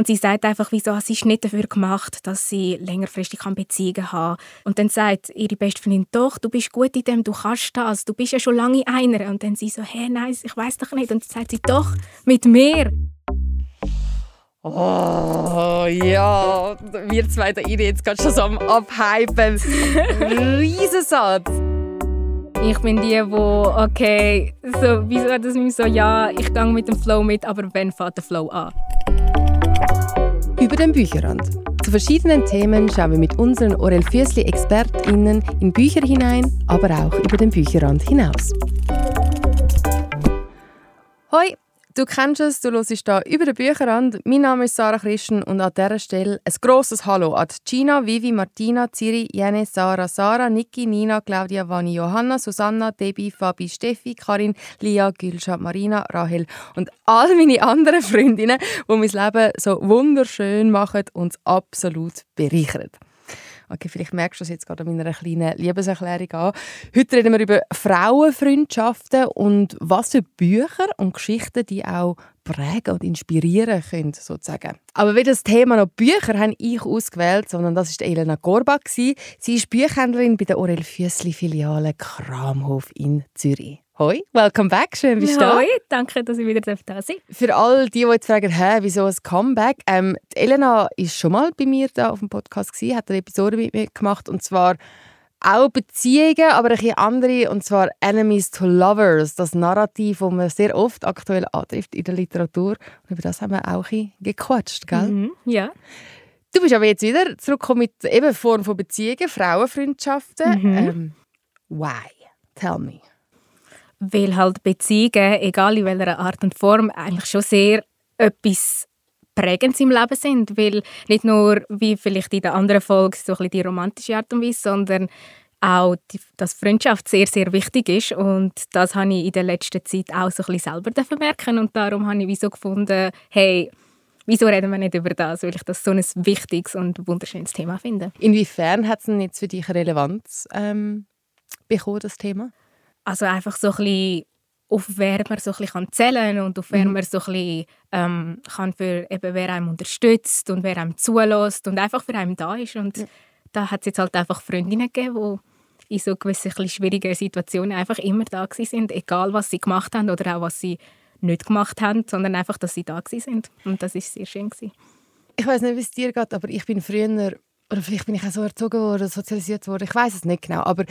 Und sie sagt einfach, wieso sie ist nicht dafür gemacht, dass sie längerfristig Beziehungen haben kann. Und dann sagt ihre beste Freundin, doch, du bist gut in dem, du kannst das, du bist ja schon lange einer. Und dann sie so, hä, hey, nein, ich weiß doch nicht. Und dann sagt sie, doch, mit mir. Oh, ja. Wir zwei da jetzt gerade schon so am Abhypen. Riesensatz. Ich bin die, wo okay, so, wieso das mir so, ja, ich gehe mit dem Flow mit, aber wenn fährt der Flow an? Über den Bücherrand. Zu verschiedenen Themen schauen wir mit unseren Orel Füßli ExpertInnen in Bücher hinein, aber auch über den Bücherrand hinaus. Hoi, Du kennst es, du hörst hier über den Bücherrand. Mein Name ist Sarah Christen und an dieser Stelle ein grosses Hallo an Gina, Vivi, Martina, Ciri, Jene, Sarah, Sarah, Niki, Nina, Claudia, Vani, Johanna, Susanna, Debbie, Fabi, Steffi, Karin, Lia, Gülscha, Marina, Rahel und all meine anderen Freundinnen, die mein Leben so wunderschön machen und absolut bereichern. Okay, vielleicht merkst du das jetzt gerade an meiner kleinen Liebeserklärung an. Heute reden wir über Frauenfreundschaften und was für Bücher und Geschichten die auch prägen und inspirieren können, sozusagen. Aber wie das Thema noch Bücher habe ich ausgewählt, sondern das ist Elena Gorba. Sie ist Büchhändlerin bei der Orel Füssli Filiale Kramhof in Zürich. Hoi, welcome back, schön bist du da. Hoi, danke, dass ich wieder da sein Für all die, die jetzt fragen, hä, wieso ein Comeback? Ähm, Elena ist schon mal bei mir da auf dem Podcast gewesen, hat eine Episode mit mir gemacht und zwar auch Beziehungen, aber ein bisschen andere, und zwar Enemies to Lovers, das Narrativ, das man sehr oft aktuell antrifft in der Literatur. Und über das haben wir auch ein gequatscht, gell? Mhm, ja. Du bist aber jetzt wieder zurückgekommen mit eben Form von Beziehungen, Frauenfreundschaften. Mhm. Ähm, why? Tell me weil halt Beziehungen, egal in welcher Art und Form, eigentlich schon sehr etwas Prägendes im Leben sind, weil nicht nur, wie vielleicht in der anderen Folge, so ein bisschen die romantische Art und Weise, sondern auch, die, dass Freundschaft sehr, sehr wichtig ist und das habe ich in der letzten Zeit auch so ein bisschen selber merken und darum habe ich wie so gefunden, hey, wieso reden wir nicht über das, weil ich das so ein wichtiges und wunderschönes Thema finde. Inwiefern hat es denn jetzt für dich Relevanz ähm, bekommen, das Thema? Also einfach so ein bisschen auf wer man so ein bisschen zählen kann und auf wer mhm. man so ein bisschen, ähm, kann für eben, wer einem unterstützt und wer einem zulässt und einfach für einen da ist. Und ja. da hat es jetzt halt einfach Freundinnen gegeben, die in so gewissen schwierigen Situationen einfach immer da sind, egal was sie gemacht haben oder auch was sie nicht gemacht haben, sondern einfach, dass sie da sind. Und das ist sehr schön. Gewesen. Ich weiß nicht, wie es dir geht, aber ich bin früher oder vielleicht bin ich auch so erzogen worden, sozialisiert worden, ich weiß es nicht genau, aber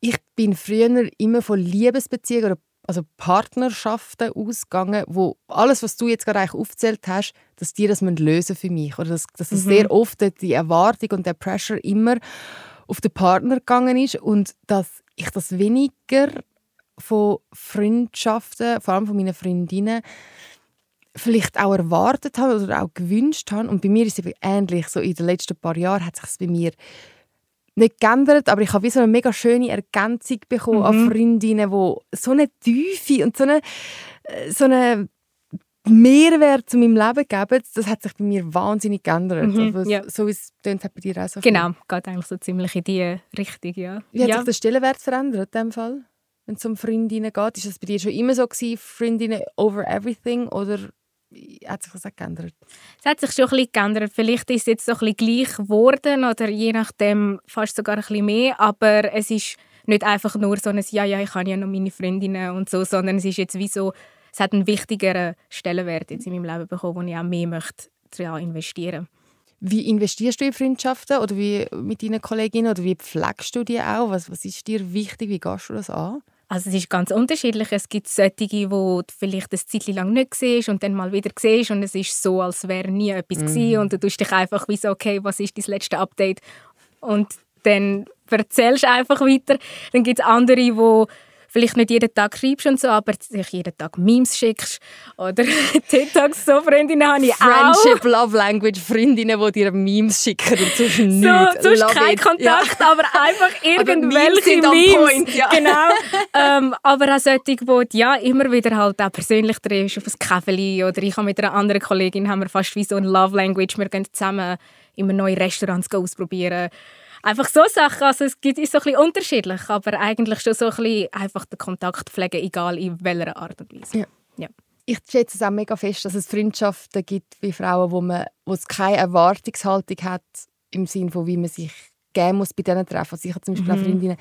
ich bin früher immer von Liebesbeziehungen oder also Partnerschaften ausgegangen, wo alles, was du jetzt gerade eigentlich aufgezählt hast, dass die das lösen für mich oder dass, dass mhm. sehr oft die Erwartung und der Pressure immer auf den Partner gegangen ist und dass ich das weniger von Freundschaften, vor allem von meinen Freundinnen, vielleicht auch erwartet habe oder auch gewünscht habe. Und bei mir ist es ähnlich. So in den letzten paar Jahren hat sich es bei mir nicht geändert, aber ich habe wie so eine mega schöne Ergänzung bekommen mhm. an Freundinnen, die so eine Tiefe und so eine, äh, so eine Mehrwert zu meinem Leben geben, das hat sich bei mir wahnsinnig geändert. Mhm, also, ja. So wie es tönt, hat bei dir auch so Genau, viel. geht eigentlich so ziemlich in diese Richtung, ja. Wie hat ja. sich der Stellenwert verändert in dem Fall? Wenn es um Freundinnen geht, ist das bei dir schon immer so gewesen, Freundinnen over everything oder hat sich das auch geändert? Es hat sich schon ein bisschen geändert. Vielleicht ist es jetzt so ein bisschen gleich geworden oder je nachdem fast sogar ein bisschen mehr, aber es ist nicht einfach nur so ein «Ja, ja, ich habe ja noch meine Freundinnen» und so, sondern es ist jetzt wie so, es hat einen wichtigeren Stellenwert jetzt in meinem Leben bekommen, wo ich auch mehr möchte investieren Wie investierst du in Freundschaften oder wie mit deinen Kolleginnen oder wie pflegst du die auch? Was, was ist dir wichtig? Wie gehst du das an? Also es ist ganz unterschiedlich. Es gibt solche, die du vielleicht eine Zeit lang nicht siehst und dann mal wieder siehst und es ist so, als wäre nie etwas mm. gewesen und du tust dich einfach wie so, okay, was ist das letzte Update? Und dann erzählst du einfach weiter. Dann gibt es andere, die vielleicht nicht jeden Tag schreibst und so, aber sich jeden Tag Memes schickst oder TikToks, so Freundinnen habe ich Friendship, auch. Love Language, Freundinnen, die dir Memes schicken und sonst so, nichts. Sonst kein it. Kontakt, ja. aber einfach irgendwelche aber Memes. Point, ja. Genau. ähm, aber auch solche, wo ja, immer wieder halt auch persönlich triffst, auf ein Kaffee oder ich habe mit einer anderen Kollegin haben wir fast wie so ein Love Language, wir gehen zusammen immer neue Restaurants ausprobieren einfach so Sachen, also es gibt, ist so ein bisschen unterschiedlich, aber eigentlich schon so ein bisschen einfach den Kontakt pflegen, egal in welcher Art und Weise. Ja. ja. ich schätze es auch mega fest, dass es Freundschaften gibt wie Frauen, wo, man, wo es keine Erwartungshaltung hat im Sinne von, wie man sich geben muss bei diesen Treffen. Also ich habe zum Beispiel mhm. auch Freundinnen,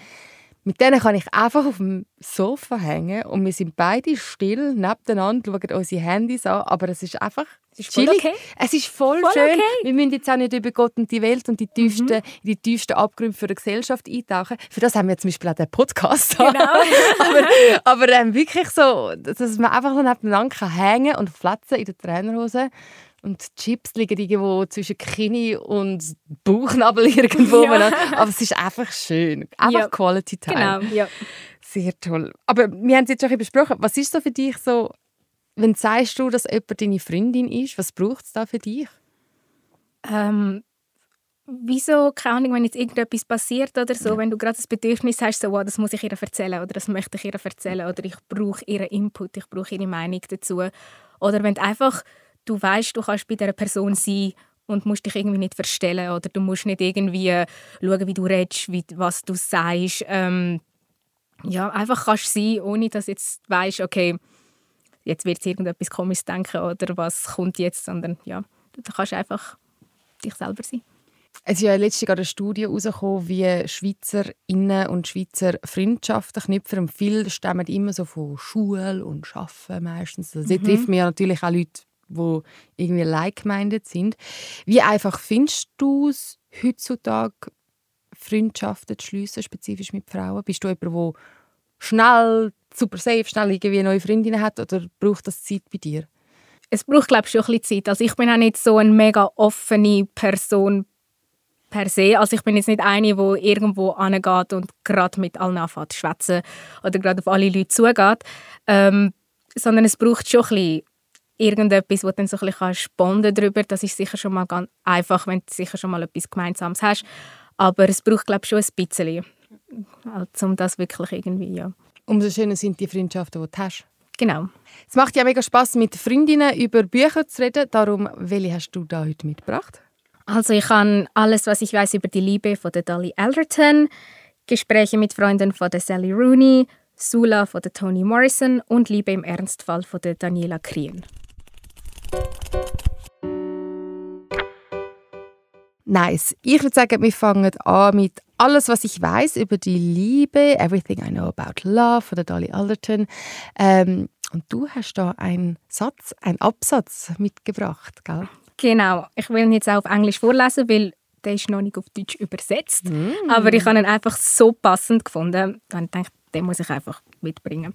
mit denen kann ich einfach auf dem Sofa hängen und wir sind beide still nebeneinander, schauen unsere Handys an, aber es ist einfach es ist voll okay. Es ist voll, voll schön. Okay. Wir müssen jetzt auch nicht über Gott und die Welt und die tiefsten, mhm. die tiefsten Abgründe für die Gesellschaft eintauchen. Für das haben wir zum Beispiel auch den Podcast. Genau. aber aber ähm, wirklich so, dass man einfach so nebeneinander hängen und flatzen in der Trainerhose und die Chips liegen irgendwo zwischen Kini und Bauchnabel irgendwo. Ja. Aber es ist einfach schön. Einfach ja. Quality Time. Genau, ja. Sehr toll. Aber wir haben es jetzt schon besprochen. Was ist so für dich so, wenn sagst du, dass jemand deine Freundin ist, was braucht es da für dich? Ähm, wieso, keine Ahnung, wenn jetzt irgendetwas passiert oder so, ja. wenn du gerade das Bedürfnis hast, so, wow, das muss ich ihr erzählen oder das möchte ich ihr erzählen oder ich brauche ihren Input, ich brauche ihre Meinung dazu. Oder wenn du einfach du weißt, du kannst bei dieser Person sein und musst dich irgendwie nicht verstellen oder du musst nicht irgendwie schauen, wie du redest, wie, was du sagst. Ähm, ja, einfach kannst sein, ohne dass jetzt weißt, okay, jetzt wird es irgendetwas komisch denken oder was kommt jetzt, sondern ja, du kannst einfach dich selber sein. Es ist ja letztens eine Studie herausgekommen, wie Schweizerinnen und Schweizer Freundschaften knüpfen. Und viele stammen immer so von Schule und Arbeiten meistens. Also, mhm. trifft mir natürlich auch Leute wo irgendwie like-minded sind. Wie einfach findest du es heutzutage, Freundschaften zu schließen, spezifisch mit Frauen? Bist du jemand, der schnell, super safe, schnell irgendwie neue Freundinnen hat oder braucht das Zeit bei dir? Es braucht, glaube ich, schon ein bisschen Zeit. Also ich bin auch nicht so eine mega offene Person per se. Also ich bin jetzt nicht eine, die irgendwo angeht und gerade mit allen anfängt zu oder gerade auf alle Leute zugeht. Ähm, sondern es braucht schon ein bisschen irgendetwas, wo du dann so ein bisschen sponden darüber Das ist sicher schon mal ganz einfach, wenn du sicher schon mal etwas Gemeinsames hast. Aber es braucht, glaube ich, schon ein bisschen, halt, um das wirklich irgendwie, ja. Umso schöner sind die Freundschaften, die du hast. Genau. Es macht ja mega Spaß mit Freundinnen über Bücher zu reden. Darum, welche hast du da heute mitgebracht? Also ich habe alles, was ich weiß über die Liebe von der Dolly Alderton, Gespräche mit Freunden von der Sally Rooney, Sula von der Toni Morrison und Liebe im Ernstfall von der Daniela Krien. Nice. Ich würde sagen, wir fangen an mit alles, was ich weiß über die Liebe, Everything I Know About Love von der Dolly Alderton. Ähm, und du hast da einen Satz, einen Absatz mitgebracht, gell? Genau. Ich will ihn jetzt auch auf Englisch vorlesen, weil der ist noch nicht auf Deutsch übersetzt. Mm. Aber ich habe ihn einfach so passend gefunden. Denke ich, den muss ich einfach mitbringen.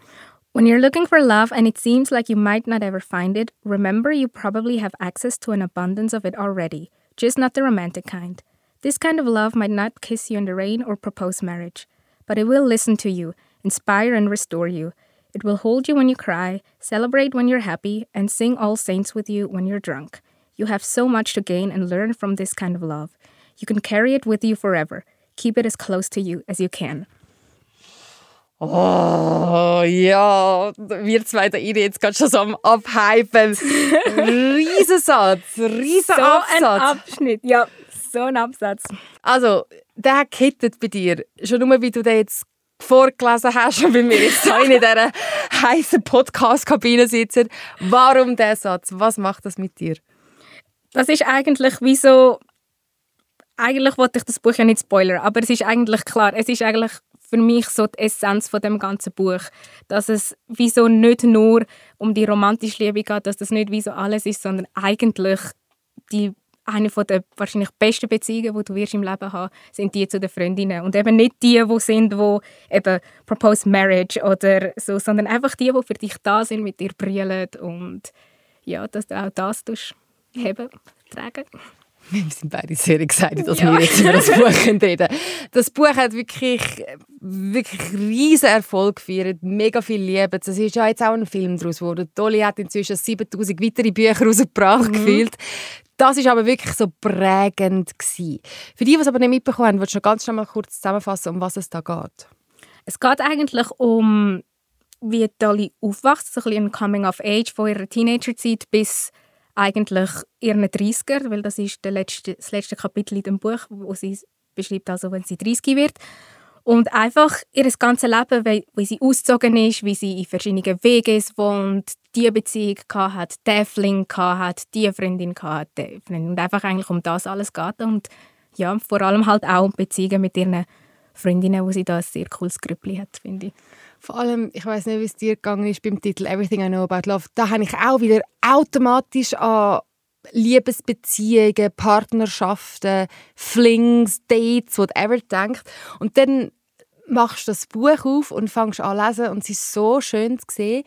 When you're looking for love and it seems like you might not ever find it, remember you probably have access to an abundance of it already, just not the romantic kind. This kind of love might not kiss you in the rain or propose marriage, but it will listen to you, inspire and restore you. It will hold you when you cry, celebrate when you're happy, and sing all saints with you when you're drunk. You have so much to gain and learn from this kind of love. You can carry it with you forever. Keep it as close to you as you can. Oh, ja, wir zwei da jetzt gerade schon so am Abhypen. Riesensatz, riesen so Absatz. ein Abschnitt, ja, so ein Absatz. Also, der kittet bei dir. Schon nur, wie du den jetzt vorgelesen hast und bei mir jetzt in dieser heißen Podcast-Kabine sitzen. Warum der Satz? Was macht das mit dir? Das ist eigentlich wie so... Eigentlich wollte ich das Buch ja nicht spoilern, aber es ist eigentlich klar, es ist eigentlich für mich so die Essenz von dem ganzen Buch, dass es wie so nicht nur um die romantische Liebe geht, dass das nicht wie so alles ist, sondern eigentlich die eine von der wahrscheinlich besten Beziehungen, die du wirst im Leben haben, sind die zu den Freundinnen und eben nicht die, die sind, wo eben propose marriage oder so, sondern einfach die, die für dich da sind, mit dir brüllen und ja, dass du auch das haben, tragen. Wir sind beide sehr excited, dass ja. wir jetzt über das Buch reden Das Buch hat wirklich, wirklich riesen Erfolg gefeiert, mega viel Liebe. Es ist ja jetzt auch ein Film daraus geworden. Dolly hat inzwischen 7000 weitere Bücher rausgebracht, mhm. gefühlt. Das ist aber wirklich so prägend gewesen. Für die, die es aber nicht mitbekommen haben, willst du noch ganz schnell mal kurz zusammenfassen, um was es da geht? Es geht eigentlich um, wie Dolly aufwächst, so ein bisschen ein Coming of Age von ihrer Teenagerzeit bis eigentlich ihren 30er, weil das ist der letzte, das letzte Kapitel in dem Buch, wo sie beschreibt, also wenn sie 30 wird. Und einfach ihr ganzes Leben, wie, wie sie ausgezogen ist, wie sie in verschiedenen Wegen wohnt, die Beziehung hat, der Fling hat, die Freundin hat. Und einfach eigentlich um das alles geht. Und ja, vor allem halt auch um Beziehungen mit ihren Freundinnen, wo sie da ein sehr cooles Grüppli hat, finde ich. Vor allem, ich weiß nicht, wie es dir gegangen ist beim Titel Everything I Know About Love. Da habe ich auch wieder automatisch an Liebesbeziehungen, Partnerschaften, Flings, Dates, whatever denkt. Und dann machst du das Buch auf und fängst an zu lesen und es ist so schön zu sehen,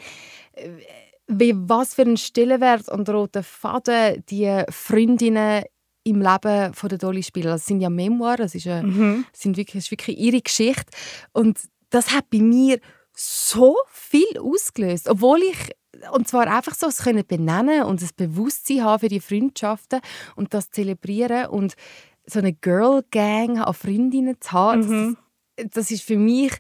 wie, was für einen Stellenwert und roten Faden die Freundinnen im Leben von der Dolly spielen. Das sind ja Memoiren, das ist, eine, mhm. sind wirklich, das ist wirklich ihre Geschichte. Und das hat bei mir so viel ausgelöst, obwohl ich und zwar einfach so, es können benennen und das Bewusstsein haben für die Freundschaften und das zelebrieren und so eine Girl Gang an Freundinnen zu haben, mhm. das, das, ist für mich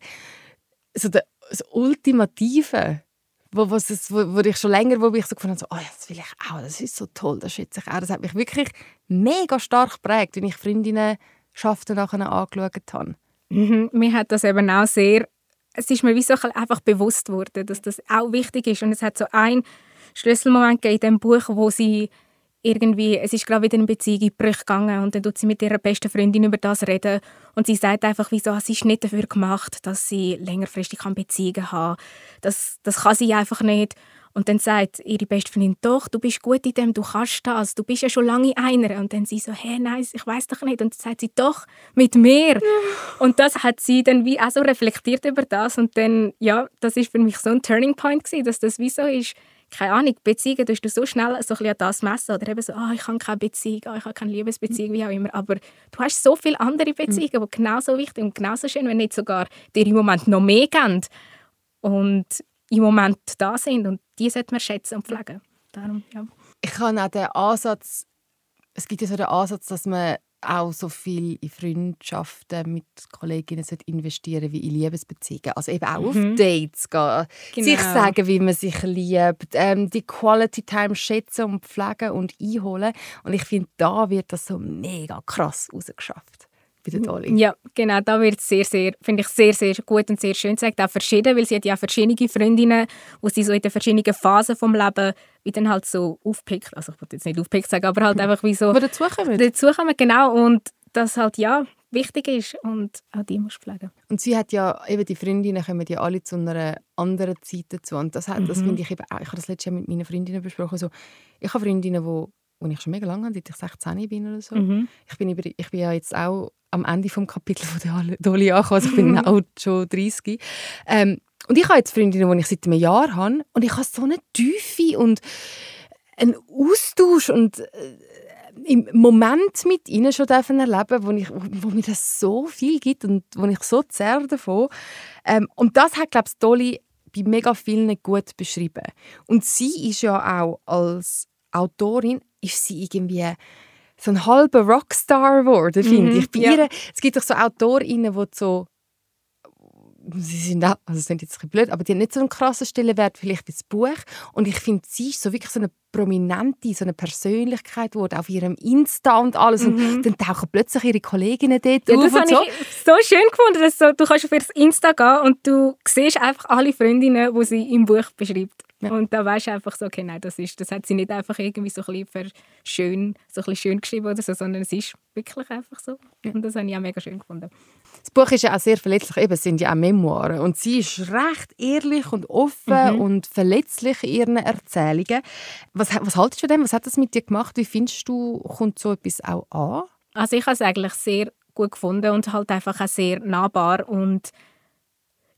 so der, das Ultimative wo, was es, wo, wo ich schon länger wo ich so gefunden habe, so, oh, das will ich auch, das ist so toll, das schätze ich auch. Das hat mich wirklich mega stark geprägt, wenn ich Freundinnen Schaften nachher angeschaut habe. Mhm, mir hat das eben auch sehr, es ist mir wie so einfach bewusst worden, dass das auch wichtig ist. Und es hat so einen Schlüsselmoment in dem Buch, wo sie irgendwie, es ist gerade wieder eine Beziehung in Brüche gegangen und dann tut sie mit ihrer besten Freundin über das reden. Und sie sagt einfach, wieso, sie ist nicht dafür gemacht, dass sie längerfristig Beziehungen haben das, das kann sie einfach nicht. Und dann sagt ihre beste Freundin, doch, du bist gut in dem, du kannst das, du bist ja schon lange einer. Und dann sie so, hä, nein, ich weiß doch nicht. Und dann sagt sie, doch, mit mir. Und das hat sie dann wie auch so reflektiert über das. Und dann, ja, das ist für mich so ein Turning Point gewesen, dass das wie so ist, keine Ahnung, Beziehungen tust du so schnell so ein an das messen oder eben so, oh, ich habe keine Beziehung, oh, ich habe keine Liebesbeziehung, wie auch immer. Aber du hast so viele andere Beziehungen, die genauso wichtig und genauso schön, wenn nicht sogar dir im Moment noch mehr geben und im Moment da sind. Und die sollte man schätzen und pflegen. Darum, ja. Ich habe auch den Ansatz, es gibt ja so den Ansatz, dass man auch so viel in Freundschaften mit Kolleginnen investieren wie in Liebesbeziehungen. Also eben auch mhm. auf Dates gehen, genau. sich sagen, wie man sich liebt, ähm, die Quality Time schätzen und pflegen und einholen. Und ich finde, da wird das so mega krass rausgeschafft bei der. Ja, genau, da wird es sehr, sehr, finde ich, sehr, sehr gut und sehr schön gesagt. Auch verschieden, weil sie hat ja auch verschiedene Freundinnen, wo sie so in den verschiedenen Phasen vom Leben wie dann halt so aufpickt, also ich wollte jetzt nicht aufpickt sagen, aber halt einfach wie so... Wo dazukommen. Dazukommen, genau, und das halt, ja, wichtig ist und auch die musst du pflegen. Und sie hat ja, eben die Freundinnen kommen ja alle zu einer anderen Zeit dazu und das, hat, mhm. das finde ich eben auch, ich habe das letztes Jahr mit meinen Freundinnen besprochen, so, ich habe Freundinnen, die wo ich schon mega lange habe, seit ich 16 bin oder so. Mhm. Ich, bin über, ich bin ja jetzt auch am Ende des Kapitels von der Dolly angekommen, also ich bin auch schon 30. Ähm, und ich habe jetzt Freundinnen, die ich seit einem Jahr habe und ich habe so eine Tiefe und einen Austausch und äh, im Moment mit ihnen schon erleben wo, ich, wo mir das so viel gibt und wo ich so zerre davon. Ähm, und das hat, glaube ich, Dolly bei mega vielen gut beschrieben. Und sie ist ja auch als Autorin, ist sie irgendwie so ein halber Rockstar geworden, finde mhm, ich. Bei ja. ihr, es gibt doch so Autorinnen, die so sie sind auch, also sind jetzt ein blöd, aber die haben nicht so einen krassen Stellenwert vielleicht wie das Buch. Und ich finde, sie ist so wirklich so eine prominente, so eine Persönlichkeit geworden, auf ihrem Insta und alles. Mhm. Und dann tauchen plötzlich ihre Kolleginnen dort ja, auf. Das habe so. ich so schön gefunden, dass so, du kannst auf ihr Insta gehen und du siehst einfach alle Freundinnen, die sie im Buch beschreibt. Ja. Und da weißt du einfach so, okay, nein, das, ist, das hat sie nicht einfach irgendwie so ein bisschen schön, so ein bisschen schön geschrieben oder so, sondern es ist wirklich einfach so. Und das habe ich auch mega schön gefunden. Das Buch ist ja auch sehr verletzlich, eben, es sind ja auch Memoiren. Und sie ist recht ehrlich und offen mhm. und verletzlich in ihren Erzählungen. Was, was haltest du von dem? Was hat das mit dir gemacht? Wie findest du, kommt so etwas auch an? Also ich habe es eigentlich sehr gut gefunden und halt einfach auch sehr nahbar und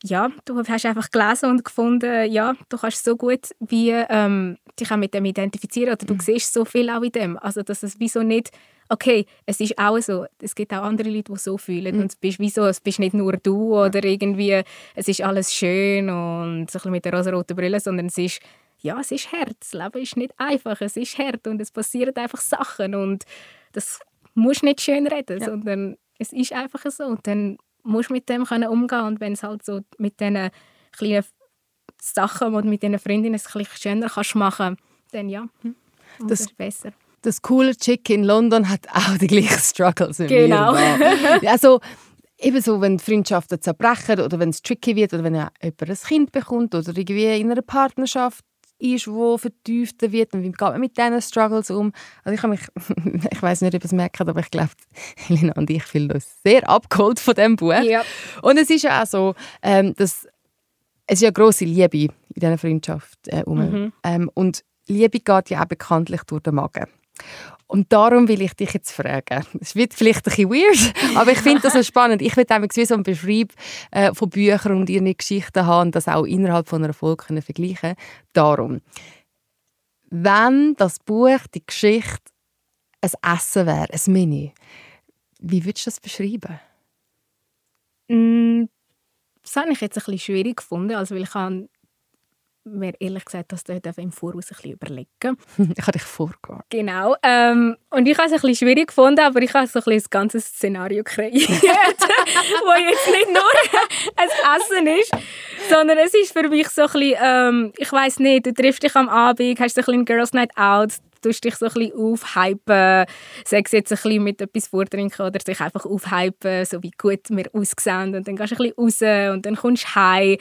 ja, du hast einfach gelesen und gefunden, ja, du kannst so gut wie ähm, dich auch mit dem identifizieren oder du mhm. siehst so viel auch in dem. Also, dass es wieso nicht, okay, es ist auch so, es gibt auch andere Leute, die so fühlen mhm. und es bist wieso, es bist nicht nur du oder irgendwie, es ist alles schön und so ein mit der rosa-roten Brille, sondern es ist, ja, es ist hart. Das Leben ist nicht einfach, es ist hart und es passieren einfach Sachen und das musst nicht schön reden, ja. sondern es ist einfach so und dann musst mit dem können umgehen und wenn es halt so mit diesen kleinen Sachen und mit diesen Freundinnen es ein schöner kannst machen, dann ja, hm, das besser. Das coole Chick in London hat auch die gleichen Struggles wie Genau. also eben so, wenn Freundschaften zerbrechen oder wenn es tricky wird oder wenn jemand ein Kind bekommt oder irgendwie in einer Partnerschaft ist, wo vertiefter wird und wie geht man mit diesen Struggles um. Also ich habe mich, ich weiß nicht, ob ihr es merkt, aber ich glaube, Helena und ich fühlen uns sehr abgeholt von diesem Buch. Ja. Und es ist ja auch so, ähm, dass es ist ja grosse Liebe in dieser Freundschaft äh, um. Mhm. Ähm, und Liebe geht ja auch bekanntlich durch den Magen. Und darum will ich dich jetzt fragen. Es wird vielleicht ein bisschen weird, aber ich finde das so spannend. Ich will wie so einen Beschreib äh, von Büchern und ihren Geschichten haben und das auch innerhalb von einer Folge können vergleichen Darum, wenn das Buch, die Geschichte, ein Essen wäre, ein Menü, wie würdest du das beschreiben? Mm, Das habe ich jetzt ein bisschen schwierig gefunden, also weil ich habe mir ehrlich gesagt das dort im Voraus ein bisschen überlegen. ich habe dich vorgewarnt. Genau. Ähm, und ich habe es ein bisschen schwierig gefunden, aber ich habe so ein bisschen das ganze Szenario kreiert, wo jetzt nicht nur ein Essen ist, sondern es ist für mich so ein bisschen, ähm, ich weiß nicht, du triffst dich am Abend, hast so ein bisschen Girls Night Out, tust dich so ein bisschen aufhypen, sei es jetzt ein bisschen mit etwas vortrinken oder sich einfach aufhypen, so wie gut wir aussehen und dann gehst du ein bisschen raus und dann kommst du heim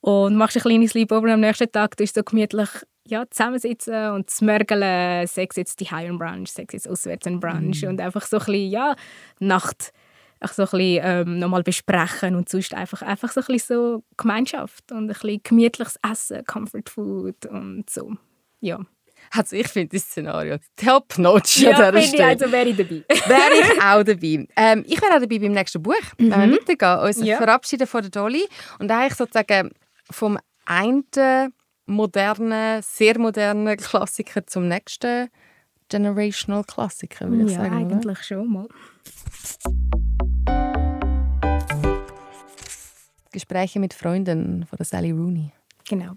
und machst ein kleines Sleepover am nächsten Tag du so gemütlich ja, zusammensitzen und smörgeln, sei es jetzt die High Brunch, sei es jetzt auswärts ein Brunch und einfach so ein bisschen, ja, Nacht auch so ein bisschen ähm, nochmal besprechen und sonst einfach, einfach so ein bisschen so Gemeinschaft und ein bisschen gemütliches Essen, Comfort Food und so, ja. Also ich finde das Szenario top-notch Ja, an dieser Stelle. also wäre ich dabei. wäre ich auch dabei. Ähm, ich wäre auch dabei beim nächsten Buch, wenn wir weitergehen. Uns Ja. verabschieden von der Dolly und eigentlich sozusagen vom einen modernen, sehr modernen Klassiker zum nächsten Generational Klassiker, würde ich ja, sagen. Oder? eigentlich schon mal. Gespräche mit Freunden von der Sally Rooney. Genau.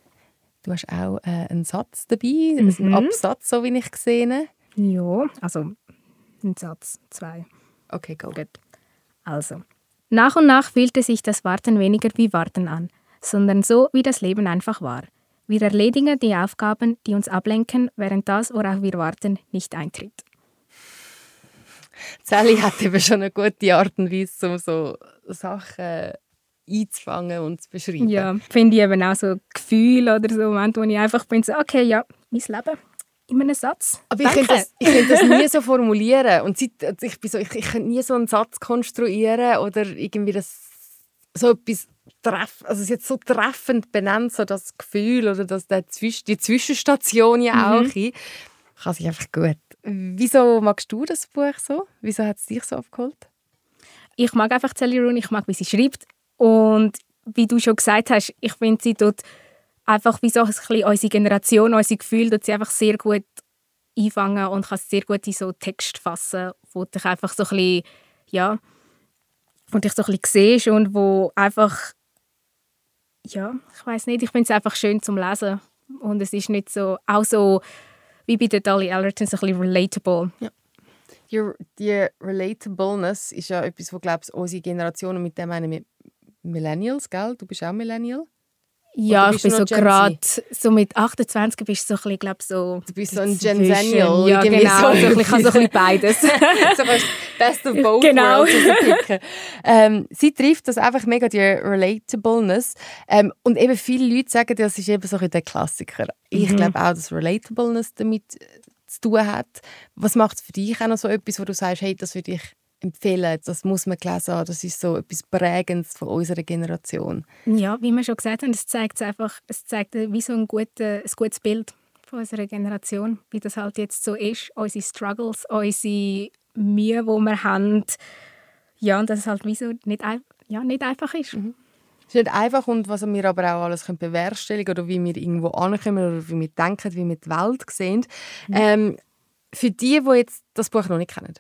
Du hast auch äh, einen Satz dabei, einen Mhm. Absatz, so wie ich gesehen habe. Ja, also ein Satz, zwei. Okay, go. Gut. Also. Nach und nach fühlte sich das Warten weniger wie Warten an, sondern so, wie das Leben einfach war. Wir erledigen die Aufgaben, die uns ablenken, während das, worauf wir warten, nicht eintritt. Sally hat eben schon eine gute Art und Weise, um so Sachen einzufangen und zu beschreiben. Ja, finde ich eben auch so Gefühle oder so Momente, wo ich einfach bin, so, okay, ja, mein Leben in einem Satz. Aber ich könnte, das, ich könnte das nie so formulieren. Und seit, also ich, bin so, ich, ich könnte nie so einen Satz konstruieren oder irgendwie das so etwas treff, also jetzt so treffend benannt, so das Gefühl oder das, der Zwisch, die Zwischenstation ja auch. Mhm. Kann sich einfach gut. Wieso magst du das Buch so? Wieso hat es dich so abgeholt? Ich mag einfach Sally Rooney, ich mag, wie sie schreibt. Und wie du schon gesagt hast, ich finde, sie tut einfach wie so ein bisschen unsere Generation, unsere Gefühle, tut sie einfach sehr gut einfangen und kann sehr gut in so Text fassen, wo dich einfach so ein bisschen, ja, wo dich so ein bisschen siehst und wo einfach, ja, ich weiß nicht, ich finde es einfach schön zum Lesen und es ist nicht so, auch so wie bei der Dolly Allerton, so ein bisschen relatable. Ja. Die, die Relatableness ist ja etwas, wo glaube ich unsere Generation und mit dem meinen wir Millennials, gell? Du bist auch Millennial? Ja, ich bin so gerade, so mit 28 bist du so ein bisschen, glaube so... Du bist so ein Genzennial. Ja, genau, so, ich kann so ein bisschen beides. so kannst best of both genau. worlds ähm, Sie trifft das einfach mega, die Relatableness. Ähm, und eben viele Leute sagen, das ist eben so ein der Klassiker. Ich Mhm. glaube auch, dass Relatableness damit zu tun hat. Was macht es für dich auch noch so etwas, wo du sagst, hey, das würde ich empfehlen, das muss man gelesen haben, das ist so etwas Prägendes von unserer Generation. Ja, wie wir schon gesagt haben, es zeigt einfach, es zeigt wie so ein, gute, ein gutes Bild von unserer Generation, wie das halt jetzt so ist, unsere Struggles, unsere Mühe, die wir haben, ja, und dass es halt wie so nicht, ja, nicht einfach ist. Mhm. Es ist nicht einfach und was wir aber auch alles können bewerkstelligen oder wie wir irgendwo ankommen oder wie wir denken, wie wir die Welt sehen. Mhm. Ähm, für die, die jetzt das Buch noch nicht kennen,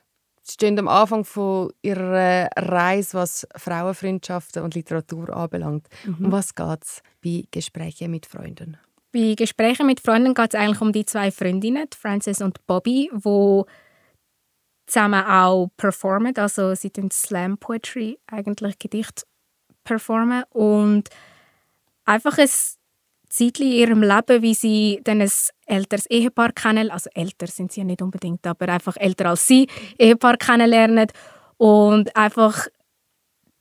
stehen am Anfang von ihrer Reise, was Frauenfreundschaften und Literatur anbelangt. Mhm. Um was geht es bei Gesprächen mit Freunden? Bei Gesprächen mit Freunden geht es eigentlich um die zwei Freundinnen, Frances und Bobby, die zusammen auch performen. Also sie tun Slam Poetry, eigentlich Gedicht performen. Und einfach ein Zeitchen in ihrem Leben, wie sie dann ein älteres Ehepaar kennen, also älter sind sie ja nicht unbedingt, aber einfach älter als sie, Ehepaar kennenlernen. Und einfach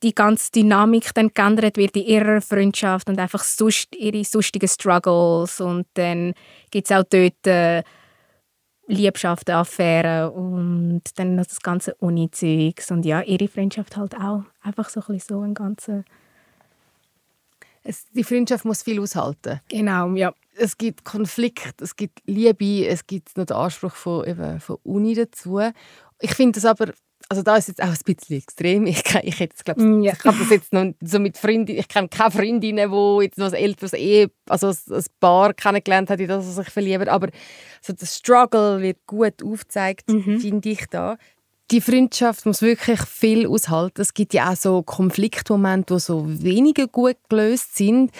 die ganze Dynamik dann geändert wird in ihrer Freundschaft und einfach sonst, ihre sonstigen Struggles. Und dann gibt es auch dort äh, Liebschaften, Affären und dann noch das ganze Uni-Zeugs. Und ja, ihre Freundschaft halt auch. Einfach so ein bisschen so ein ganzer es, die Freundschaft muss viel aushalten. Genau, ja. Es gibt Konflikt, es gibt Liebe, es gibt noch den Anspruch von, eben, von Uni dazu. Ich finde das aber, also da ist jetzt auch ein bisschen extrem. Ich, ich hätte glaub, mm, ja. ich das jetzt noch so mit Freundinnen, ich kenne keine Freundinnen, die jetzt noch ein älteres Ehe, also ein Paar kennengelernt haben, in das sie sich verlieben. Aber so der Struggle wird gut aufgezeigt, mhm. finde ich da die Freundschaft muss wirklich viel aushalten. Es gibt ja auch so Konfliktmomente, die so weniger gut gelöst sind.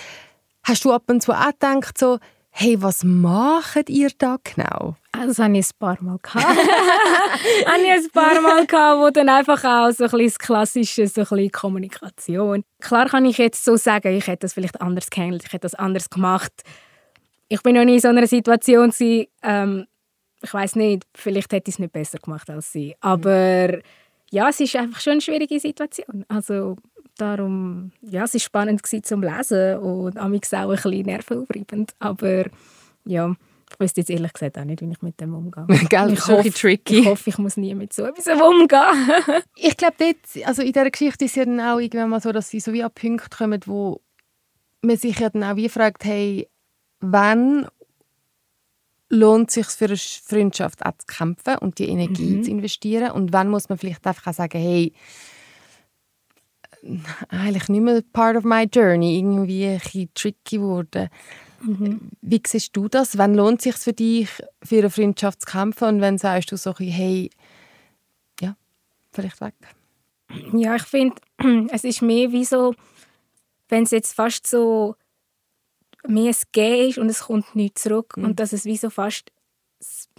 Hast du ab und zu auch gedacht, so, hey, was macht ihr da genau? Also, das hatte ich ein paar Mal. habe ich ein paar Mal, wo dann einfach auch so ein bisschen das Klassische, so Kommunikation. Klar kann ich jetzt so sagen, ich hätte das vielleicht anders gehandelt, ich hätte das anders gemacht. Ich bin noch nie in so einer Situation, ähm, ich weiß nicht, vielleicht hätte ich es nicht besser gemacht als sie. Aber ja, es ist einfach schon eine schwierige Situation. Also darum, ja, es war spannend gewesen zum Lesen und amigs auch ein bisschen nervenaufreibend. Aber ja, ich wüsste jetzt ehrlich gesagt auch nicht, wie ich mit dem umgehe. Gell, ich, hoffe, tricky. ich hoffe, ich muss nie mit so etwas umgehen. ich glaube, also in dieser Geschichte ist es ja dann auch irgendwann mal so, dass sie so wie an Punkte kommen, wo man sich ja dann auch wie fragt, hey, wann lohnt es sich für eine Freundschaft auch zu kämpfen und die Energie mhm. zu investieren? Und wann muss man vielleicht einfach auch sagen, hey, eigentlich nicht mehr part of my journey, irgendwie ein bisschen tricky geworden. Mhm. Wie siehst du das? Wann lohnt es sich für dich, für eine Freundschaft zu kämpfen? Und wenn sagst du so, hey, ja, vielleicht weg? Ja, ich finde, es ist mehr wie so, wenn es jetzt fast so mehr ein Gehen ist und es kommt nichts zurück. Mhm. Und dass es wie so fast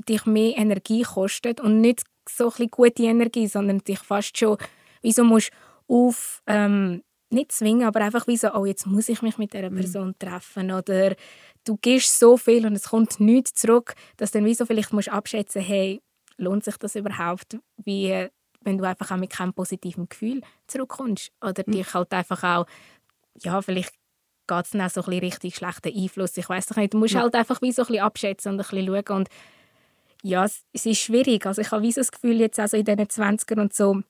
dich mehr Energie kostet und nicht so ein gute Energie, sondern dich fast schon wie so musst auf ähm, nicht zwingen, aber einfach wie so, oh, jetzt muss ich mich mit dieser mhm. Person mhm. treffen oder du gehst so viel und es kommt nichts zurück, dass dann wie so vielleicht musst abschätzen, hey, lohnt sich das überhaupt, wie wenn du einfach auch mit keinem positiven Gefühl zurückkommst oder mhm. dich halt einfach auch ja, vielleicht geht es dann auch so ein bisschen richtig schlechten Einfluss. Ich weiß nicht, du musst ja. halt einfach wie so ein bisschen abschätzen und ein bisschen schauen und ja, es, es ist schwierig. Also ich habe wie so das Gefühl jetzt also in diesen 20ern und so,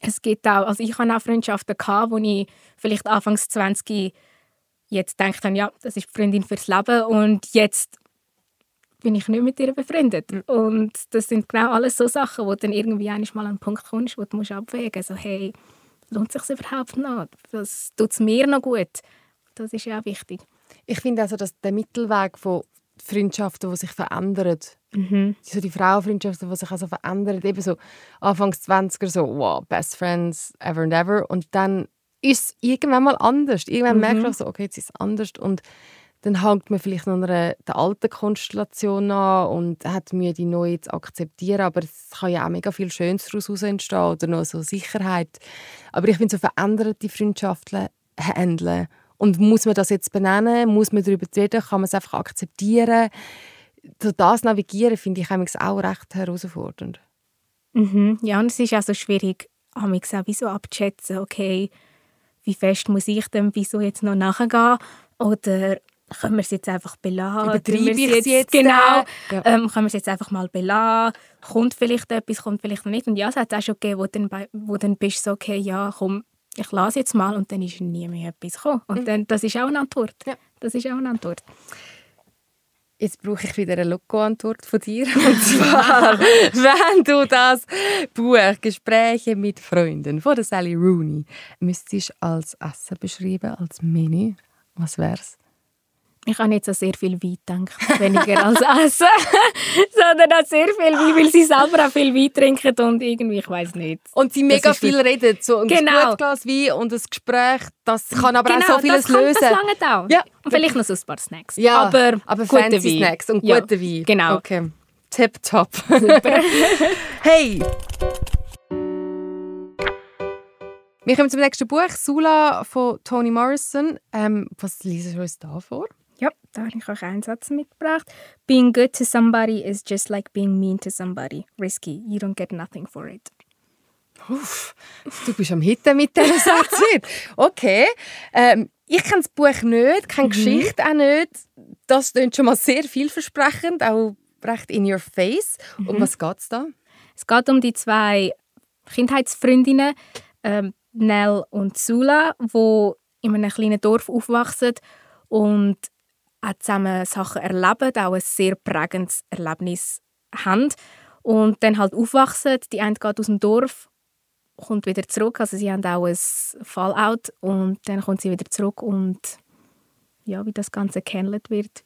es gibt auch, also ich habe auch Freundschaften gehabt, wo ich vielleicht anfangs 20 jetzt gedacht habe, ja, das ist die Freundin fürs Leben und jetzt bin ich nicht mit ihr befreundet. Mhm. Und das sind genau alles so Sachen, wo dann irgendwie mal an einen Punkt kommst, wo du musst abwägen musst, so, hey, lohnt es sich überhaupt noch? Das tut es mir noch gut? Das ist ja auch wichtig. Ich finde also, dass der Mittelweg von Freundschaften, die sich verändern, mhm. so die Frauenfreundschaften, die sich also verändern, eben so Anfangs 20er so, wow, best friends ever and ever und dann ist es irgendwann mal anders. Irgendwann mhm. merkt man so, okay, jetzt ist es anders und dann hängt man vielleicht noch einer, der alten Konstellation an und hat Mühe, die neue zu akzeptieren. Aber es kann ja auch mega viel Schönes daraus entstehen oder noch so Sicherheit. Aber ich finde, so veränderte Freundschaften handeln und muss man das jetzt benennen? Muss man darüber reden? Kann man es einfach akzeptieren? Das Navigieren finde ich auch recht herausfordernd. Mhm. Ja, und es ist auch so schwierig, auch so abzuschätzen, okay, wie fest muss ich dem wieso jetzt noch nachgehen? Oder können wir es jetzt einfach belassen? Übertreibe ich es jetzt? Genau. Ja. Ähm, können wir es jetzt einfach mal belassen? Kommt vielleicht etwas, kommt vielleicht nicht? Und ja, es hat auch schon gegeben, wo dann, wo dann bist du so, okay, ja, komm, ich lasse jetzt mal und dann ist nie mehr etwas gekommen. Und mhm. dann, das ist auch eine Antwort. Ja. Das ist auch eine Antwort. Jetzt brauche ich wieder eine Loco-Antwort von dir. Und zwar, wenn du das Buch Gespräche mit Freunden von der Sally Rooney müsstest als Essen beschreiben, als Menü, was wär's? Ich habe nicht so sehr viel Wein gedacht, weniger als Essen, sondern auch sehr viel Wein, weil sie selber auch viel Wein trinken und irgendwie, ich weiß nicht. Und sie mega viel reden, so ein genau. Glas Wein und ein Gespräch, das kann aber genau, auch so vieles das kann, lösen. das lange auch. Ja. Und vielleicht noch so ein paar Snacks. Ja, aber, aber fancy Wein. Snacks und ja. gute Wein. Genau. Okay. Tip top. Super. hey! Wir kommen zum nächsten Buch, Sula von Toni Morrison. Ähm, was liest du uns da vor? Ja, da habe ich euch einen Satz mitgebracht. Being good to somebody is just like being mean to somebody. Risky. You don't get nothing for it. Uff, du bist am Hitten mit diesem Satz. Okay. Ähm, ich kenne das Buch nicht, kenne mhm. Geschichte auch nicht. Das klingt schon mal sehr vielversprechend, auch recht in your face. Mhm. Um was geht es da? Es geht um die zwei Kindheitsfreundinnen, ähm, Nell und Sula, die in einem kleinen Dorf aufwachsen und auch zusammen Sachen erleben, auch ein sehr prägendes Erlebnis haben. Und dann halt aufwachsen. Die eine geht aus dem Dorf, kommt wieder zurück. Also sie haben auch ein Fallout und dann kommt sie wieder zurück und ja, wie das Ganze gehandelt wird.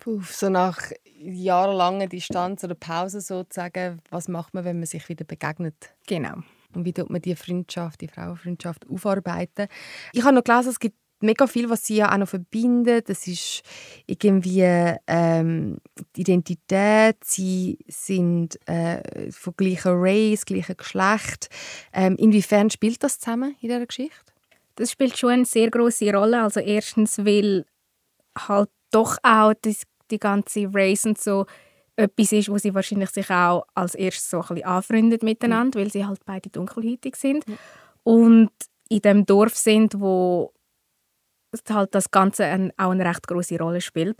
Puh, so nach jahrelanger Distanz oder Pause sozusagen, was macht man, wenn man sich wieder begegnet? Genau. Und wie tut man die Freundschaft, die Frauenfreundschaft aufarbeiten? Ich habe noch gelesen, es gibt mega viel, was sie ja auch noch verbindet. Das ist irgendwie ähm, die Identität. Sie sind äh, von gleicher Race, gleichem Geschlecht. Ähm, inwiefern spielt das zusammen in dieser Geschichte? Das spielt schon eine sehr große Rolle. Also erstens, weil halt doch auch das, die ganze Race und so etwas ist, wo sie wahrscheinlich sich auch als erstes so ein bisschen anfreundet miteinander, mhm. weil sie halt beide dunkelhäutig sind. Mhm. Und in dem Dorf sind, wo halt das Ganze ein, auch eine recht große Rolle spielt.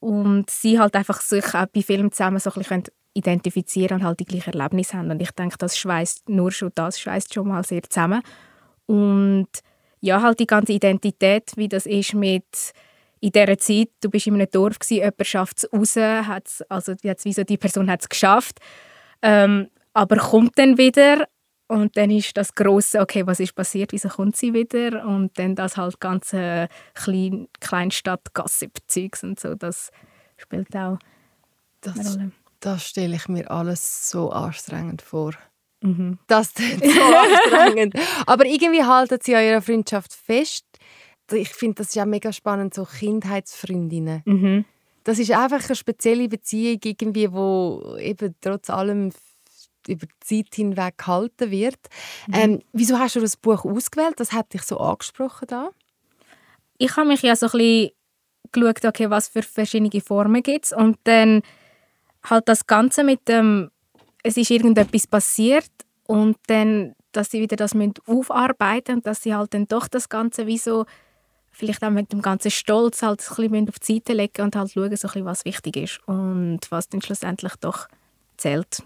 Und sie halt einfach sich auch bei Filmen zusammen so ein bisschen identifizieren und halt die gleichen Erlebnisse haben. Und ich denke, das schweißt nur schon das schweißt schon mal sehr zusammen. Und ja, halt die ganze Identität, wie das ist mit in dieser Zeit, du bist in einem Dorf gewesen, jemand schafft es raus, hat's, also jetzt, wie so, die Person hat es geschafft, ähm, aber kommt dann wieder und dann ist das große, okay, was ist passiert, wieso kommt sie wieder? Und dann das halt ganze Klein Kleinstadt-Gossip-Zeugs und so, das spielt auch das, eine Rolle. Das stelle ich mir alles so anstrengend vor. Mhm. Das ist so anstrengend. Aber irgendwie halten sie an ihrer Freundschaft fest. Ich finde das ja mega spannend, so Kindheitsfreundinnen. Mhm. Das ist einfach eine spezielle Beziehung, irgendwie, wo eben trotz allem über die Zeit hinweg gehalten wird. Mhm. Ähm, wieso hast du das Buch ausgewählt? Das hat dich so angesprochen da? Ich habe mich ja so ein bisschen geschaut, okay, was für verschiedene Formen gibt es und dann halt das Ganze mit dem, es ist irgendetwas passiert und dann, dass sie wieder das aufarbeiten und dass sie halt dann doch das Ganze wie so vielleicht auch mit dem ganzen Stolz halt ein bisschen auf die Seite legen und halt schauen, so ein bisschen, was wichtig ist und was dann schlussendlich doch zählt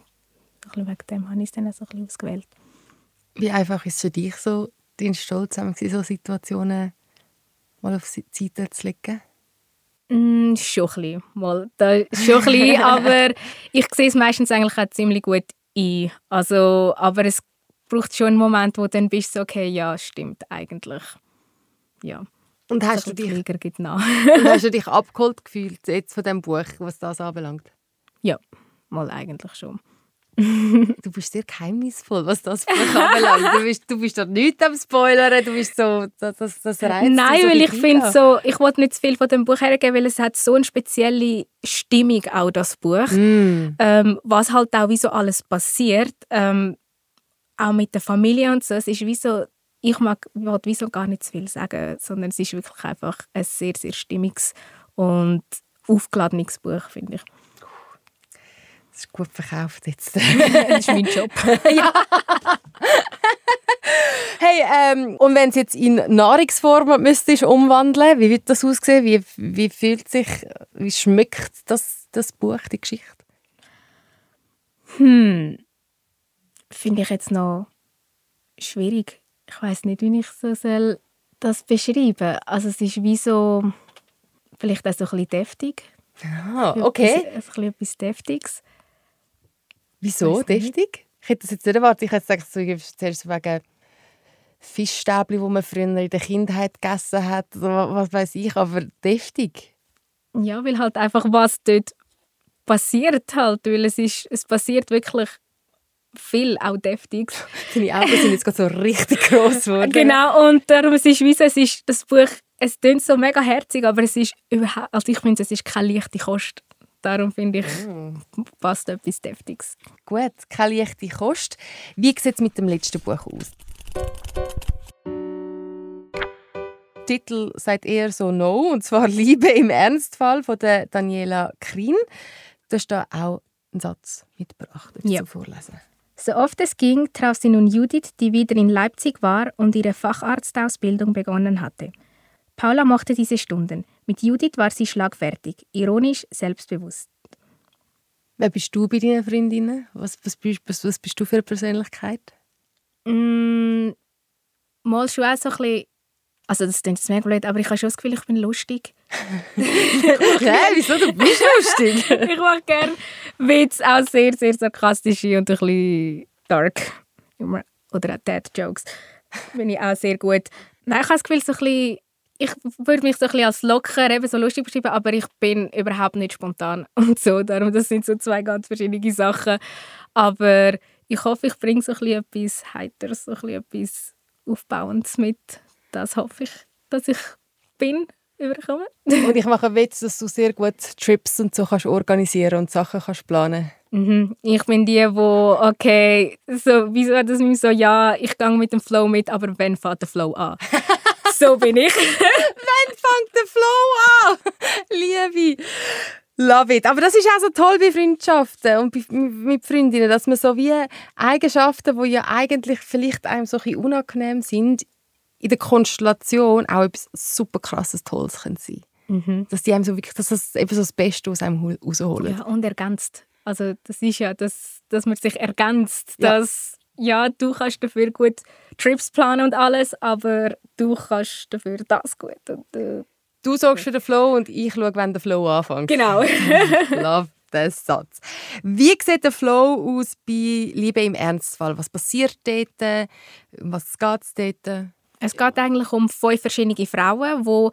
bisschen wegen dem habe ich es dann so ein ausgewählt. Wie einfach ist es für dich so, dein Stolz, in so Situationen mal auf die Seite zu legen? Mm, schon ein bisschen. Mal, da, schon ein bisschen aber ich sehe es meistens eigentlich auch ziemlich gut ein. Also, aber es braucht schon einen Moment, wo du dann bist, so, okay, ja, stimmt eigentlich. Ja. Und hast, du dich, und hast du dich abgeholt gefühlt jetzt von dem Buch, was das anbelangt? Ja, mal eigentlich schon. du bist sehr geheimnisvoll, was das anbelangt. Du bist, du bist dort nicht am Spoilern, du bist so, das, das, das reizt Nein, so weil ich finde so, ich wollte nicht zu viel von dem Buch hergeben, weil es hat so eine spezielle Stimmung, auch das Buch. Mm. Ähm, was halt auch wie so alles passiert, ähm, auch mit der Familie und so, es ist wie so, ich mag, wollte wieso gar nicht zu viel sagen, sondern es ist wirklich einfach ein sehr, sehr stimmiges und aufgeladenes Buch, finde ich. Das ist gut verkauft jetzt. das ist mein Job. ja. hey, ähm, und wenn es jetzt in Nahrungsform müsstest umwandeln, wie wird das aussehen? Wie, wie fühlt sich, wie schmeckt das, das Buch, die Geschichte? Hm, finde ich jetzt noch schwierig. Ich weiß nicht, wie ich so soll das beschreiben. Also es ist wie so vielleicht auch so ein bisschen deftig. Ah, okay. Etwas, ein bisschen etwas Deftiges. Wieso? Deftig? Ich hätte das jetzt nicht erwartet. Ich hätte gesagt, du zuerst wegen Fischstäbli, die man früher in der Kindheit gegessen hat, oder was weiß ich, aber deftig. Ja, weil halt einfach was dort passiert halt, weil es ist, es passiert wirklich viel auch deftig. Deine Augen sind jetzt gerade so richtig groß geworden. Genau, und darum es ist wie so, es ist das Buch, es klingt so mega herzig, aber es ist überhaupt, also ich finde, es ist keine leichte Kost. Darum finde ich, mm. passt etwas Deftiges. Gut, keine leichte Kost. Wie sieht es mit dem letzten Buch aus? Der Titel sagt eher so «No», und zwar «Liebe im Ernstfall» von der Daniela Krin. Du hast da auch einen Satz mitgebracht. Willst ja. du vorlesen? So oft es ging, traf sie nun Judith, die wieder in Leipzig war und ihre Facharztausbildung begonnen hatte. Paula mochte diese Stunden. Mit Judith war sie schlagfertig, ironisch, selbstbewusst. Wer bist du bei deinen Freundinnen? Was, was, bist, was, was bist du für eine Persönlichkeit? Mm, mal schon auch so ein bisschen also das klingt jetzt mega blöd, aber ich habe schon das Gefühl, ich bin lustig. okay, wieso? Du bist lustig. ich mache gerne Witze, auch sehr, sehr sarkastische und ein bisschen dark. Oder auch Dad-Jokes. Bin ich auch sehr gut. Nein, ich habe das Gefühl, so ein bisschen, ich würde mich so ein bisschen als locker, eben so lustig beschreiben, aber ich bin überhaupt nicht spontan und so. Darum, das sind so zwei ganz verschiedene Sachen. Aber ich hoffe, ich bringe so ein bisschen etwas Heiteres, so ein bisschen etwas Aufbauendes mit das hoffe ich, dass ich bin überkomme. und ich mache Witz, dass du sehr gut Trips und so kannst organisieren und Sachen kannst planen. Mhm. Ich bin die, wo okay, so wieso das mir so ja, ich gehe mit dem Flow mit, aber wenn fängt der Flow an? so bin ich. wenn fängt der Flow an? Liebe. Love it. Aber das ist auch so toll bei Freundschaften und bei, mit Freundinnen, dass man so wie Eigenschaften, die ja eigentlich vielleicht einem so ein unangenehm sind, in der Konstellation auch etwas super krasses, Tolles können sein mhm. Dass die einem so wirklich, dass das eben so das Beste aus einem rausholen. Ja, und ergänzt. Also das ist ja, dass, dass man sich ergänzt, ja. dass ja, du kannst dafür gut Trips planen und alles, aber du kannst dafür das gut. Und, äh, du sorgst für den Flow und ich schaue, wenn der Flow anfängt. Genau. Love den Satz. Wie sieht der Flow aus bei Liebe im Ernstfall? Was passiert dort? Was geht es dort? Es geht eigentlich um fünf verschiedene Frauen, die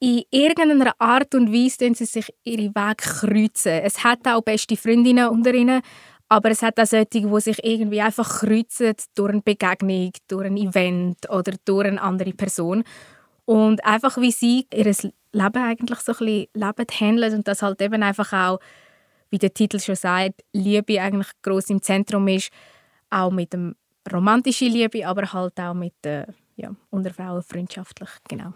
in irgendeiner Art und Weise sie sich ihre Wege kreuzen. Es hat auch beste Freundinnen unter ihnen, aber es hat auch solche, die sich irgendwie einfach kreuzen durch eine Begegnung, durch ein Event oder durch eine andere Person. Und einfach wie sie ihr Leben eigentlich so ein bisschen leben, handeln und das halt eben einfach auch, wie der Titel schon sagt, Liebe eigentlich groß im Zentrum ist, auch mit dem romantische Liebe, aber halt auch mit der ja, unter Frauen freundschaftlich, genau.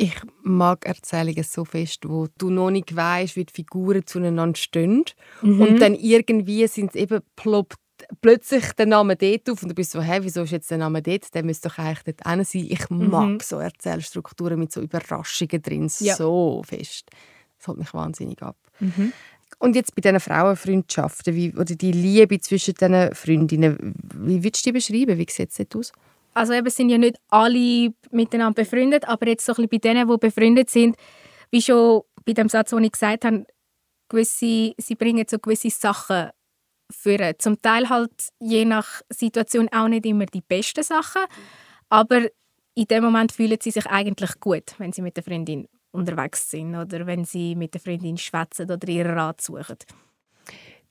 Ich mag Erzählungen so fest, wo du noch nicht weißt, wie die Figuren zueinander stehen. Mhm. Und dann irgendwie sind es eben ploppt plötzlich der Name dort auf und du bist so, hey, wieso ist jetzt der Name dort? Der müsste doch eigentlich dort sein. Ich mhm. mag so Erzählstrukturen mit so Überraschungen drin ja. so fest. Das holt mich wahnsinnig ab. Mhm. Und jetzt bei diesen Frauenfreundschaften wie, oder die Liebe zwischen diesen Freundinnen, wie würdest du die beschreiben? Wie sieht es dort aus? Also eben sind ja nicht alle miteinander befreundet, aber jetzt so ein bisschen bei denen, die befreundet sind, wie schon bei dem Satz, den ich gesagt habe, gewisse, sie bringen so gewisse Sachen führen. Zum Teil halt je nach Situation auch nicht immer die besten Sachen, aber in dem Moment fühlen sie sich eigentlich gut, wenn sie mit der Freundin unterwegs sind oder wenn sie mit der Freundin schwätzen oder ihren Rat suchen.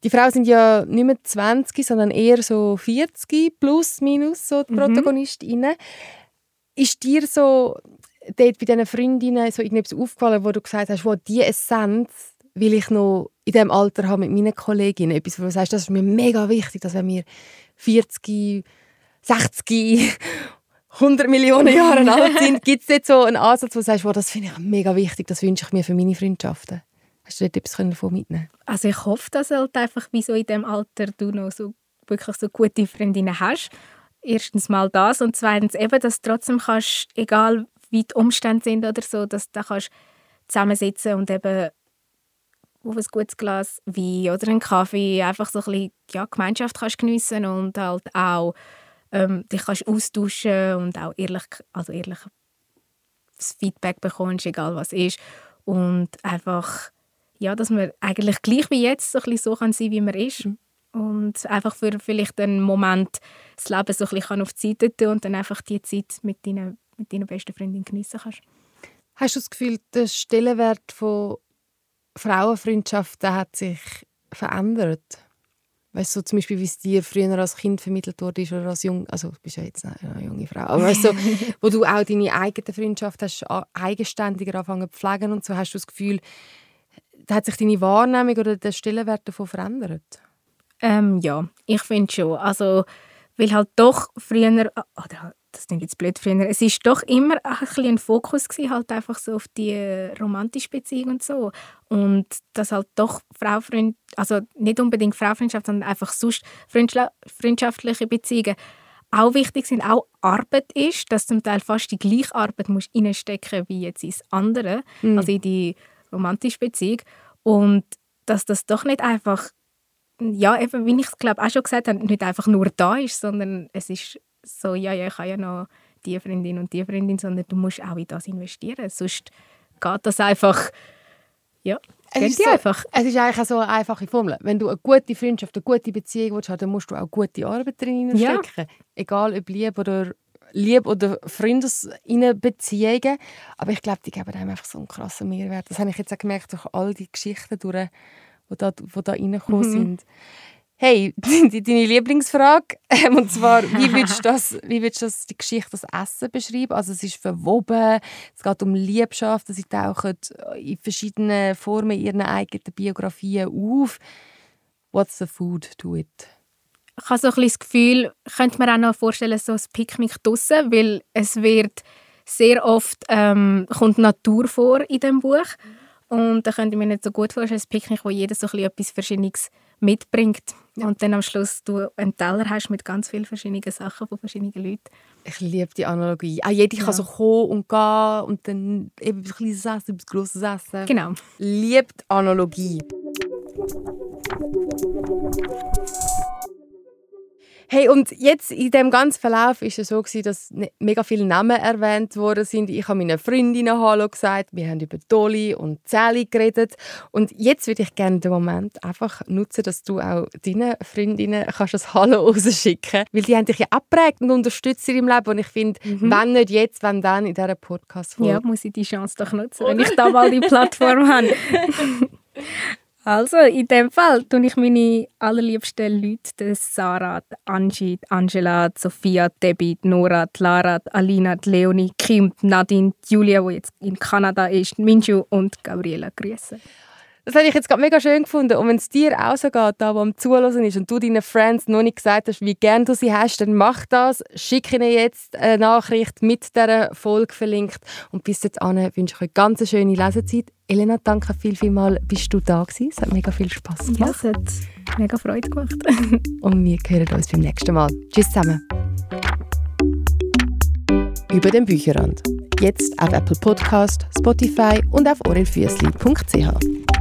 Die Frauen sind ja nicht mehr 20, sondern eher so 40 plus minus so die mhm. Protagonistinnen. Ist dir so dort bei diesen Freundinnen so irgendetwas aufgefallen, wo du gesagt hast, wo die Essenz will ich noch in diesem Alter haben mit meinen Kolleginnen? Etwas, wo du sagst, das ist mir mega wichtig, dass wenn wir 40, 60, 100 Millionen Jahre alt sind, gibt es dort so einen Ansatz, wo du sagst, wo das finde ich mega wichtig, das wünsche ich mir für meine Freundschaften? Hast du dort etwas davon mitnehmen Also ich hoffe, dass halt einfach wie so in dem Alter du noch so wirklich so gute Freundinnen hast. Erstens mal das und zweitens eben, dass du trotzdem kannst, egal wie die Umstände sind oder so, dass du kannst zusammensitzen und eben auf ein gutes Glas Wein oder einen Kaffee einfach so ein bisschen ja, Gemeinschaft kannst geniessen und halt auch ähm, dich kannst austauschen und auch ehrlich, also ehrlich das Feedback bekommst, egal was ist und einfach ja, dass man eigentlich gleich wie jetzt so, ein so kann sein wie man ist. Mhm. Und einfach für vielleicht einen Moment das Leben so ein bisschen auf die Seite tun und dann einfach die Zeit mit deiner, mit deiner besten Freundin genießen kannst. Hast du das Gefühl, der Stellenwert von Frauenfreundschaften hat sich verändert? Weißt du, so zum Beispiel, wie es dir früher als Kind vermittelt wurde oder als jung, also du bist ja jetzt eine junge Frau, aber weißt du, wo du auch deine eigene Freundschaft hast eigenständiger anfangen zu pflegen und so, hast du das Gefühl, hat sich deine Wahrnehmung oder der Stellenwert davon verändert? Ähm, ja, ich finde schon. Also, weil halt doch früher, oder das klingt jetzt blöd früher, es ist doch immer ein, bisschen ein Fokus gewesen, halt einfach so auf die romantische Beziehung und so. Und dass halt doch Frau-Freund, also nicht unbedingt Frau-Freundschaft, sondern einfach sonst freundschaftliche Beziehungen auch wichtig sind, auch Arbeit ist, dass zum Teil fast die gleiche Arbeit musst reinstecken wie jetzt ins andere, mhm. also in die romantische Beziehung. Und dass das doch nicht einfach, ja, eben, wie ich es glaube auch schon gesagt habe, nicht einfach nur da ist, sondern es ist so, ja, ja, ich habe ja noch die Freundin und die Freundin, sondern du musst auch in das investieren. Sonst geht das einfach, ja, es ist, so, einfach. es ist eigentlich so eine einfache Formel. Wenn du eine gute Freundschaft, eine gute Beziehung willst, dann musst du auch gute Arbeit drin stecken. Ja. Egal ob Liebe oder Liebe oder Freundesbeziehungen. Aber ich glaube, die geben einem einfach so einen krassen Mehrwert. Das habe ich jetzt auch gemerkt durch all die Geschichten, die da, die da reingekommen mhm. sind. Hey, deine Lieblingsfrage. Ähm, und zwar, wie würdest, du das, wie würdest du das, die Geschichte, das Essen beschreiben? Also es ist verwoben, es geht um Liebschaft, sie tauchen in verschiedenen Formen ihren eigenen Biografien auf. What's the food to it? Ich habe so ein das Gefühl, könnte mir auch noch vorstellen, so ein Picknick draussen, weil es wird sehr oft ähm, kommt Natur vor in dem Buch. Und da könnte ich mir nicht so gut vorstellen, ein Picknick, wo jeder so ein etwas Verschiedenes mitbringt. Ja. Und dann am Schluss du einen Teller hast mit ganz vielen verschiedenen Sachen von verschiedenen Leuten. Ich liebe die Analogie. Auch jeder ja. kann so kommen und gehen und dann eben ein kleines Essen, ein grosses Essen. Genau. Liebt Analogie. Hey, und jetzt in dem ganzen Verlauf ist es so gewesen, dass ne, mega viele Namen erwähnt worden sind. Ich habe meinen Freundinnen Hallo gesagt. Wir haben über Dolly und Sally geredet. Und jetzt würde ich gerne den Moment einfach nutzen, dass du auch deinen Freundinnen kannst das Hallo rausschicken Weil die haben dich ja abgeprägt und unterstützt in deinem Leben. Und ich finde, mhm. wenn nicht jetzt, wenn dann in dieser Podcast-Folge. Ja, muss ich die Chance doch nutzen, wenn ich da mal die Plattform habe. Also, in dem Fall tue ich meine allerliebsten Leute, Sarah, Angie, Angela, Sophia, Debbie, Nora, Lara, Alina, Leonie, Kim, Nadine, Julia, die jetzt in Kanada ist, Minju und Gabriela grüßen. Das habe ich jetzt gerade mega schön gefunden. Und wenn es dir auch so geht, da, wo am Zuhören ist und du deinen Friends noch nicht gesagt hast, wie gerne du sie hast, dann mach das. Schick ihnen jetzt eine Nachricht mit dieser Folge verlinkt. Und bis jetzt wünsche ich euch ganz eine schöne Lesezeit. Elena, danke viel, viel mal, bist du da gewesen. Es hat mega viel Spass gemacht. Ja, es hat mega Freude gemacht. und wir hören uns beim nächsten Mal. Tschüss zusammen. Über den Bücherrand. Jetzt auf Apple Podcast, Spotify und auf orelfüssli.ch.